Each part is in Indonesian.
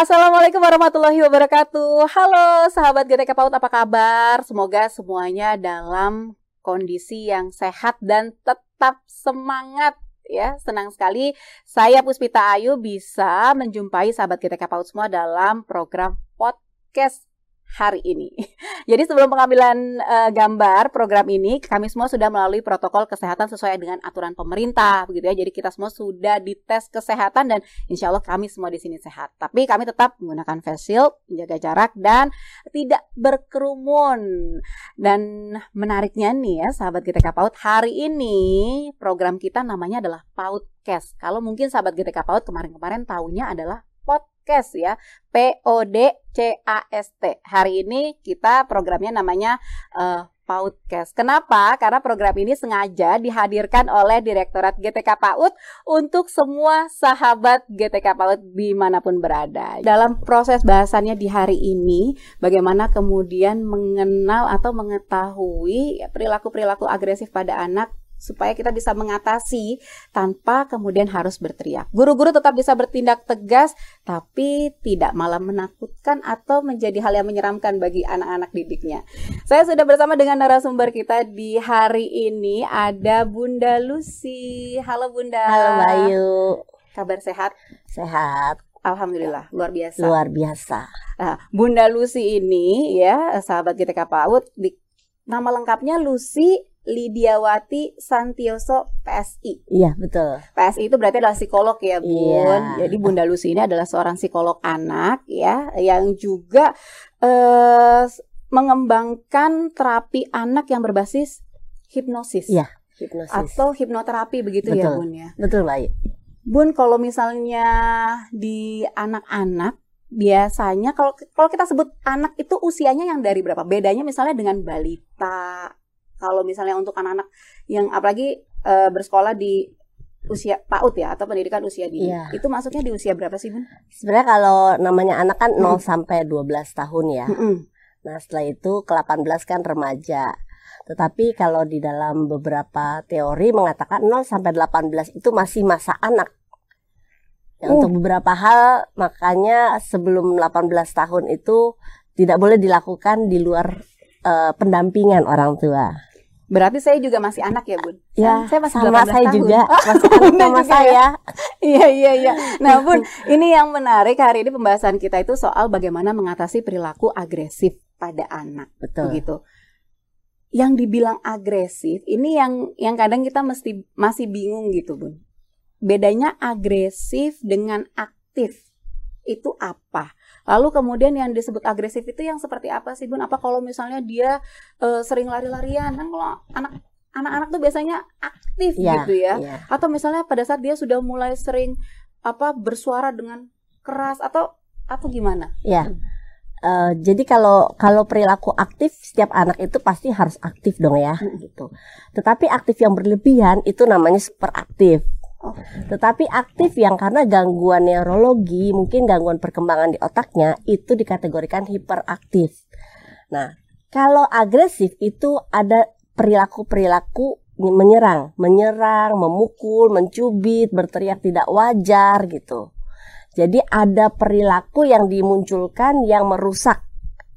Assalamualaikum warahmatullahi wabarakatuh. Halo sahabat GTK PAUD apa kabar? Semoga semuanya dalam kondisi yang sehat dan tetap semangat ya. Senang sekali saya Puspita Ayu bisa menjumpai sahabat GTK PAUD semua dalam program podcast hari ini. Jadi sebelum pengambilan uh, gambar program ini, kami semua sudah melalui protokol kesehatan sesuai dengan aturan pemerintah, begitu ya. Jadi kita semua sudah dites kesehatan dan insya Allah kami semua di sini sehat. Tapi kami tetap menggunakan face shield, menjaga jarak dan tidak berkerumun. Dan menariknya nih ya, sahabat GTK PAUD, hari ini program kita namanya adalah PAUDcast. Kalau mungkin sahabat GTK PAUD kemarin-kemarin tahunya adalah podcast ya. P O D C A S T. Hari ini kita programnya namanya uh, Podcast. Kenapa? Karena program ini sengaja dihadirkan oleh Direktorat GTK PAUD untuk semua sahabat GTK PAUD di mana pun berada. Dalam proses bahasannya di hari ini, bagaimana kemudian mengenal atau mengetahui perilaku-perilaku agresif pada anak supaya kita bisa mengatasi tanpa kemudian harus berteriak. Guru-guru tetap bisa bertindak tegas tapi tidak malah menakutkan atau menjadi hal yang menyeramkan bagi anak-anak didiknya. Saya sudah bersama dengan narasumber kita di hari ini ada Bunda Lucy. Halo Bunda. Halo Bayu. Kabar sehat? Sehat. Alhamdulillah, luar biasa. Luar biasa. Nah, Bunda Lucy ini ya, sahabat GTK PAUD, di, nama lengkapnya Lucy Lidiawati Santioso PSI. Iya, betul. PSI itu berarti adalah psikolog ya, Bun. Iya. Jadi Bunda Lucy ini adalah seorang psikolog anak ya yang juga eh, mengembangkan terapi anak yang berbasis hipnosis. Iya, hipnosis. Atau hipnoterapi begitu betul. ya, Bun ya. Betul, baik. Bun, kalau misalnya di anak-anak biasanya kalau kalau kita sebut anak itu usianya yang dari berapa? Bedanya misalnya dengan balita kalau misalnya untuk anak-anak yang apalagi uh, bersekolah di usia PAUD ya atau pendidikan usia dini. Iya. Itu masuknya di usia berapa sih, Bun? Sebenarnya kalau namanya anak kan 0 hmm. sampai 12 tahun ya. Hmm. Nah, setelah itu ke 18 kan remaja. Tetapi kalau di dalam beberapa teori mengatakan 0 sampai 18 itu masih masa anak. Ya, uh. Untuk beberapa hal makanya sebelum 18 tahun itu tidak boleh dilakukan di luar uh, pendampingan orang tua. Berarti saya juga masih anak ya, Bun? Ya, saya masih sama saya tahun. juga, masih anak sama saya. Ya? Iya, iya, iya. Nah, Bun, ini yang menarik hari ini pembahasan kita itu soal bagaimana mengatasi perilaku agresif pada anak. Betul. Begitu. Yang dibilang agresif, ini yang yang kadang kita mesti masih bingung gitu, Bun. Bedanya agresif dengan aktif itu apa? Lalu kemudian yang disebut agresif itu yang seperti apa sih Bun? Apa kalau misalnya dia uh, sering lari-larian kan kalau anak anak-anak tuh biasanya aktif ya, gitu ya. ya. Atau misalnya pada saat dia sudah mulai sering apa bersuara dengan keras atau atau gimana? Ya. Uh, jadi kalau kalau perilaku aktif setiap anak itu pasti harus aktif dong ya hmm. gitu. Tetapi aktif yang berlebihan itu namanya super aktif. Tetapi aktif yang karena gangguan neurologi, mungkin gangguan perkembangan di otaknya itu dikategorikan hiperaktif. Nah, kalau agresif itu ada perilaku-perilaku menyerang, menyerang, memukul, mencubit, berteriak tidak wajar gitu. Jadi ada perilaku yang dimunculkan yang merusak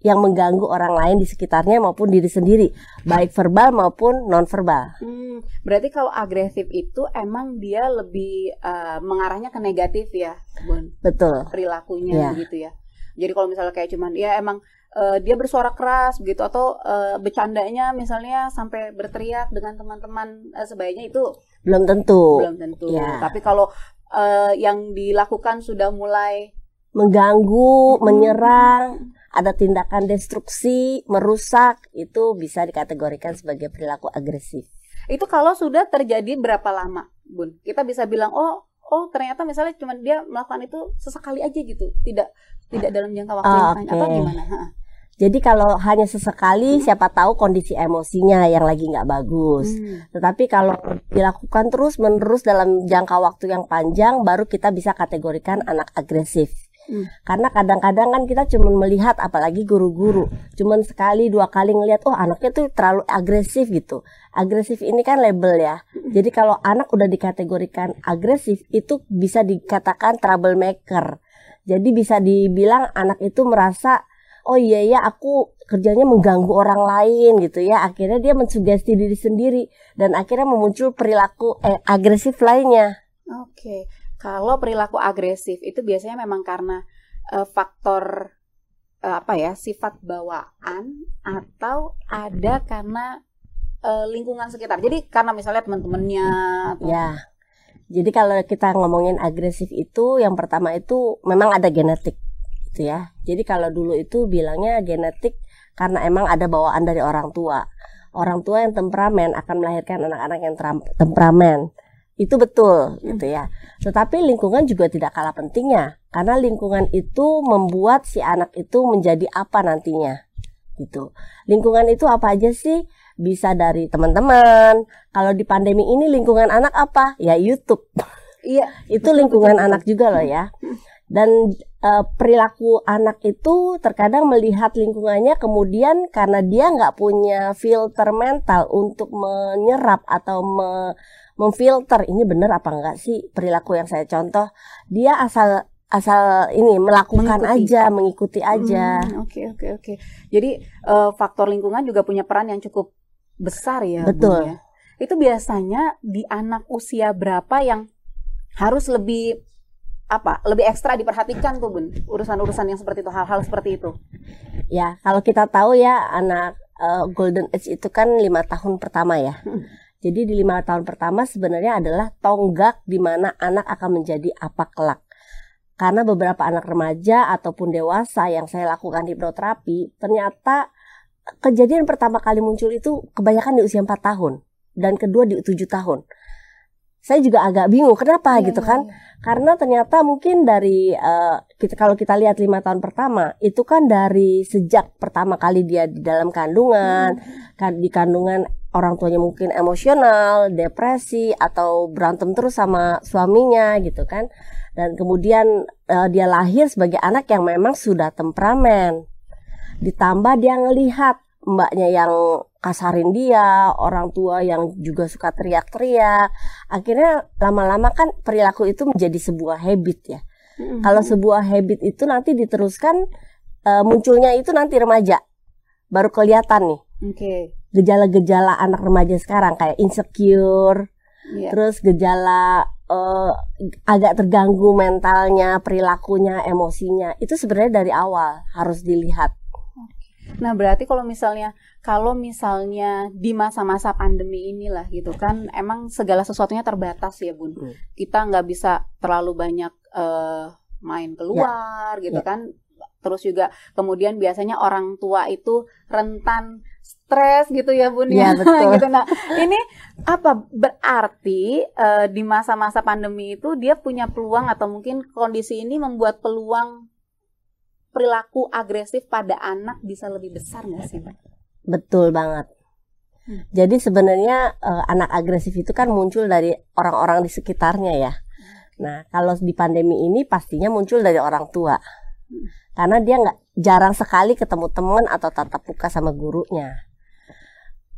yang mengganggu orang lain di sekitarnya maupun diri sendiri, baik verbal maupun non verbal. Hmm, berarti kalau agresif itu emang dia lebih uh, mengarahnya ke negatif ya, Bun? Betul. Perilakunya ya. gitu ya. Jadi kalau misalnya kayak cuman ya emang uh, dia bersuara keras begitu atau uh, bercandanya misalnya sampai berteriak dengan teman-teman uh, sebaiknya itu belum tentu. Belum tentu. Ya. Tapi kalau uh, yang dilakukan sudah mulai mengganggu, hmm. menyerang ada tindakan destruksi, merusak, itu bisa dikategorikan sebagai perilaku agresif. Itu kalau sudah terjadi berapa lama, Bun? Kita bisa bilang, oh, oh ternyata misalnya cuma dia melakukan itu sesekali aja gitu, tidak tidak dalam jangka waktu oh, yang panjang okay. atau gimana? Jadi kalau hanya sesekali, hmm. siapa tahu kondisi emosinya yang lagi nggak bagus. Hmm. Tetapi kalau dilakukan terus menerus dalam jangka waktu yang panjang, baru kita bisa kategorikan anak agresif. Hmm. Karena kadang-kadang kan kita cuma melihat apalagi guru-guru, cuma sekali dua kali ngelihat oh anaknya tuh terlalu agresif gitu. Agresif ini kan label ya. Hmm. Jadi kalau anak udah dikategorikan agresif itu bisa dikatakan troublemaker. Jadi bisa dibilang anak itu merasa oh iya ya aku kerjanya mengganggu orang lain gitu ya. Akhirnya dia mensugesti diri sendiri dan akhirnya memuncul perilaku eh, agresif lainnya. Oke. Kalau perilaku agresif itu biasanya memang karena uh, faktor uh, apa ya sifat bawaan atau ada karena uh, lingkungan sekitar. Jadi karena misalnya teman-temannya. Ya. Jadi kalau kita ngomongin agresif itu yang pertama itu memang ada genetik gitu ya. Jadi kalau dulu itu bilangnya genetik karena emang ada bawaan dari orang tua. Orang tua yang temperamen akan melahirkan anak-anak yang temperamen itu betul hmm. gitu ya. Tetapi lingkungan juga tidak kalah pentingnya karena lingkungan itu membuat si anak itu menjadi apa nantinya gitu. Lingkungan itu apa aja sih? Bisa dari teman-teman. Kalau di pandemi ini lingkungan anak apa? Ya YouTube. Iya, itu betul, lingkungan betul, anak betul. juga loh ya. Dan uh, perilaku anak itu terkadang melihat lingkungannya kemudian karena dia nggak punya filter mental untuk menyerap atau me memfilter. Ini benar apa enggak sih perilaku yang saya contoh? Dia asal asal ini melakukan mengikuti. aja mengikuti aja. Hmm, oke oke oke. Jadi uh, faktor lingkungan juga punya peran yang cukup besar ya betul. ya. itu biasanya di anak usia berapa yang harus lebih apa lebih ekstra diperhatikan tuh bun urusan-urusan yang seperti itu hal-hal seperti itu ya kalau kita tahu ya anak uh, golden age itu kan lima tahun pertama ya hmm jadi di lima tahun pertama sebenarnya adalah tonggak di mana anak akan menjadi apa kelak. Karena beberapa anak remaja ataupun dewasa yang saya lakukan hipnoterapi, ternyata kejadian pertama kali muncul itu kebanyakan di usia 4 tahun dan kedua di 7 tahun. Saya juga agak bingung kenapa ya, gitu kan? Ya. Karena ternyata mungkin dari uh, kita kalau kita lihat lima tahun pertama itu kan dari sejak pertama kali dia di dalam kandungan, hmm. kan di kandungan orang tuanya mungkin emosional, depresi atau berantem terus sama suaminya gitu kan. Dan kemudian uh, dia lahir sebagai anak yang memang sudah temperamen. Ditambah dia ngelihat mbaknya yang kasarin dia, orang tua yang juga suka teriak-teriak. Akhirnya lama-lama kan perilaku itu menjadi sebuah habit ya. Mm-hmm. Kalau sebuah habit itu nanti diteruskan uh, munculnya itu nanti remaja. Baru kelihatan nih. Okay gejala-gejala anak remaja sekarang kayak insecure, yeah. terus gejala uh, agak terganggu mentalnya, perilakunya, emosinya, itu sebenarnya dari awal harus dilihat. Nah berarti kalau misalnya kalau misalnya di masa-masa pandemi inilah gitu kan emang segala sesuatunya terbatas ya bun. Hmm. Kita nggak bisa terlalu banyak uh, main keluar ya. gitu ya. kan. Terus juga kemudian biasanya orang tua itu rentan stres gitu ya bun ya, ya betul. gitu nah ini apa berarti uh, di masa-masa pandemi itu dia punya peluang atau mungkin kondisi ini membuat peluang perilaku agresif pada anak bisa lebih besar nggak sih betul banget hmm. jadi sebenarnya uh, anak agresif itu kan muncul dari orang-orang di sekitarnya ya nah kalau di pandemi ini pastinya muncul dari orang tua hmm. karena dia nggak jarang sekali ketemu teman atau tatap muka sama gurunya.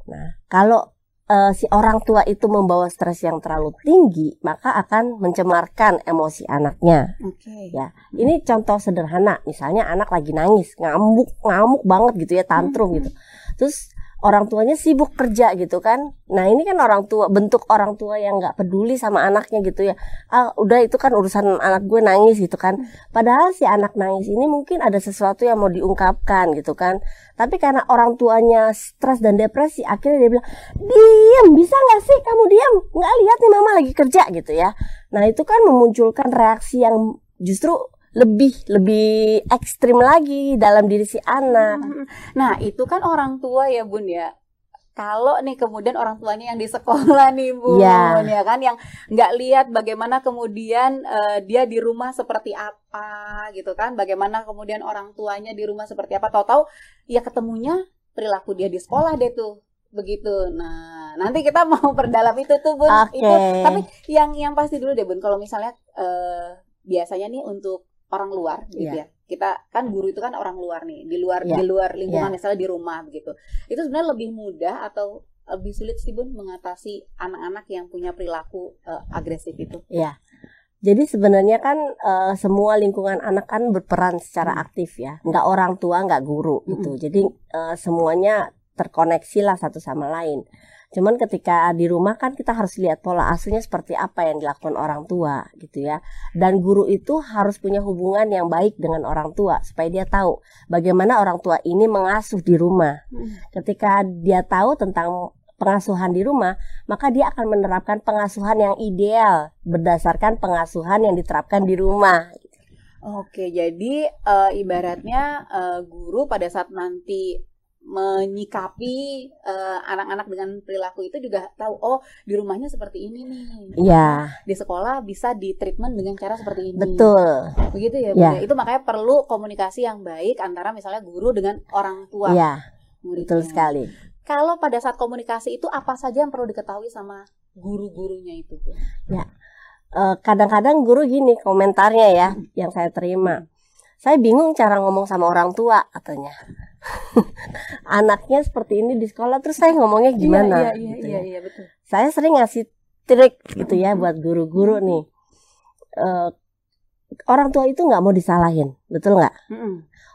Nah, kalau uh, si orang tua itu membawa stres yang terlalu tinggi, maka akan mencemarkan emosi anaknya. Okay. Ya, ini contoh sederhana. Misalnya anak lagi nangis, ngamuk, ngamuk banget gitu ya, tantrum hmm. gitu. Terus orang tuanya sibuk kerja gitu kan. Nah ini kan orang tua bentuk orang tua yang nggak peduli sama anaknya gitu ya. Ah udah itu kan urusan anak gue nangis gitu kan. Padahal si anak nangis ini mungkin ada sesuatu yang mau diungkapkan gitu kan. Tapi karena orang tuanya stres dan depresi akhirnya dia bilang diam bisa nggak sih kamu diam? Nggak lihat nih mama lagi kerja gitu ya. Nah itu kan memunculkan reaksi yang justru lebih lebih ekstrim lagi dalam diri si anak. Hmm. Nah itu kan orang tua ya bun ya. Kalau nih kemudian orang tuanya yang di sekolah nih bun ya, ya kan yang nggak lihat bagaimana kemudian uh, dia di rumah seperti apa gitu kan, bagaimana kemudian orang tuanya di rumah seperti apa. Tahu-tahu ya ketemunya perilaku dia di sekolah deh tuh begitu. Nah, nanti kita mau perdalam itu tuh Bun. Okay. Itu tapi yang yang pasti dulu deh Bun kalau misalnya uh, biasanya nih untuk orang luar gitu yeah. ya kita kan guru itu kan orang luar nih di luar yeah. di luar lingkungan yeah. misalnya di rumah begitu itu sebenarnya lebih mudah atau lebih sulit sih bun mengatasi anak-anak yang punya perilaku uh, agresif itu ya Jadi sebenarnya kan uh, semua lingkungan anak kan berperan secara Hmm. aktif ya, nggak orang tua, nggak guru gitu. Jadi uh, semuanya terkoneksi lah satu sama lain. Cuman ketika di rumah kan kita harus lihat pola asuhnya seperti apa yang dilakukan orang tua gitu ya. Dan guru itu harus punya hubungan yang baik dengan orang tua supaya dia tahu bagaimana orang tua ini mengasuh di rumah. Ketika dia tahu tentang pengasuhan di rumah, maka dia akan menerapkan pengasuhan yang ideal berdasarkan pengasuhan yang diterapkan di rumah. Oke, jadi eh, ibaratnya eh, guru pada saat nanti menyikapi eh, anak-anak dengan perilaku itu juga tahu oh di rumahnya seperti ini nih. Iya, Di sekolah bisa di treatment dengan cara seperti ini. betul. Begitu ya, Bu. Ya. ya? Itu makanya perlu komunikasi yang baik antara misalnya guru dengan orang tua Iya, muridnya. betul sekali. Kalau pada saat komunikasi itu apa saja yang perlu diketahui sama guru-gurunya itu, Bu? Eh, kadang-kadang guru gini komentarnya ya yang saya terima. Saya bingung cara ngomong sama orang tua katanya. Anaknya seperti ini di sekolah terus saya ngomongnya gimana? Iya, iya, gitu iya, ya. iya, betul. Saya sering ngasih trik gitu ya buat guru-guru nih. Eh, orang tua itu nggak mau disalahin, betul nggak?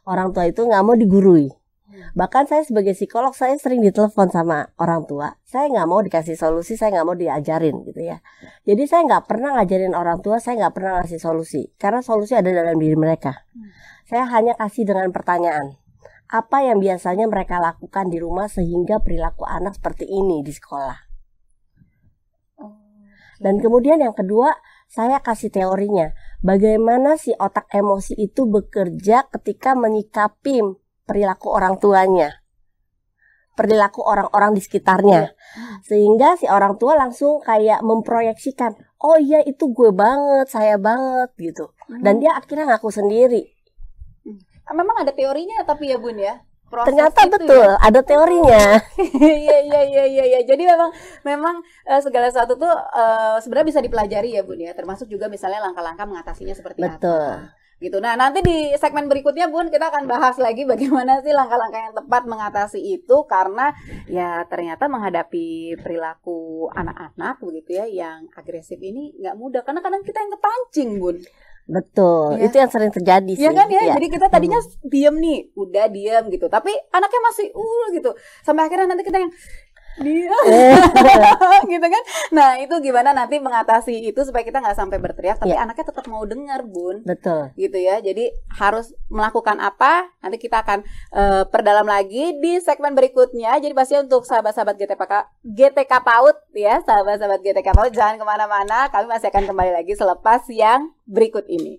Orang tua itu nggak mau digurui. Hmm. Bahkan saya sebagai psikolog saya sering ditelepon sama orang tua. Saya nggak mau dikasih solusi, saya nggak mau diajarin gitu ya. Jadi saya nggak pernah ngajarin orang tua, saya nggak pernah ngasih solusi karena solusi ada dalam diri mereka. Hmm. Saya hanya kasih dengan pertanyaan. Apa yang biasanya mereka lakukan di rumah sehingga perilaku anak seperti ini di sekolah? Dan kemudian yang kedua, saya kasih teorinya. Bagaimana si otak emosi itu bekerja ketika menyikapi perilaku orang tuanya. Perilaku orang-orang di sekitarnya. Sehingga si orang tua langsung kayak memproyeksikan, "Oh iya itu gue banget, saya banget." gitu. Dan dia akhirnya ngaku sendiri. Ah, memang ada teorinya tapi ya Bun ya. Proses Ternyata itu betul, ya. ada teorinya. Iya iya iya iya iya. Jadi memang memang eh, segala sesuatu tuh eh, sebenarnya bisa dipelajari ya Bun ya. Termasuk juga misalnya langkah-langkah mengatasinya seperti Betul. apa. Gitu. Nah, nanti di segmen berikutnya Bun kita akan bahas lagi bagaimana sih langkah-langkah yang tepat mengatasi itu karena ya ternyata menghadapi perilaku anak-anak begitu ya yang agresif ini nggak mudah karena kadang kita yang kepancing Bun. Betul. Iya. Itu yang sering terjadi sih. Iya kan ya, Iya. jadi kita tadinya diem nih, udah diem gitu, tapi anaknya masih uh gitu, sampai akhirnya nanti kita yang dia gitu kan. Nah itu gimana nanti mengatasi itu supaya kita nggak sampai berteriak, tapi Iya. anaknya tetap mau dengar bun, Betul. gitu ya. Jadi harus melakukan apa? Nanti kita akan eh, perdalam lagi di segmen berikutnya. Jadi pasti untuk sahabat-sahabat GTK GTK PAUD ya, sahabat-sahabat GTK PAUD jangan ke mana-mana. Kami masih akan kembali lagi selepas yang berikut ini.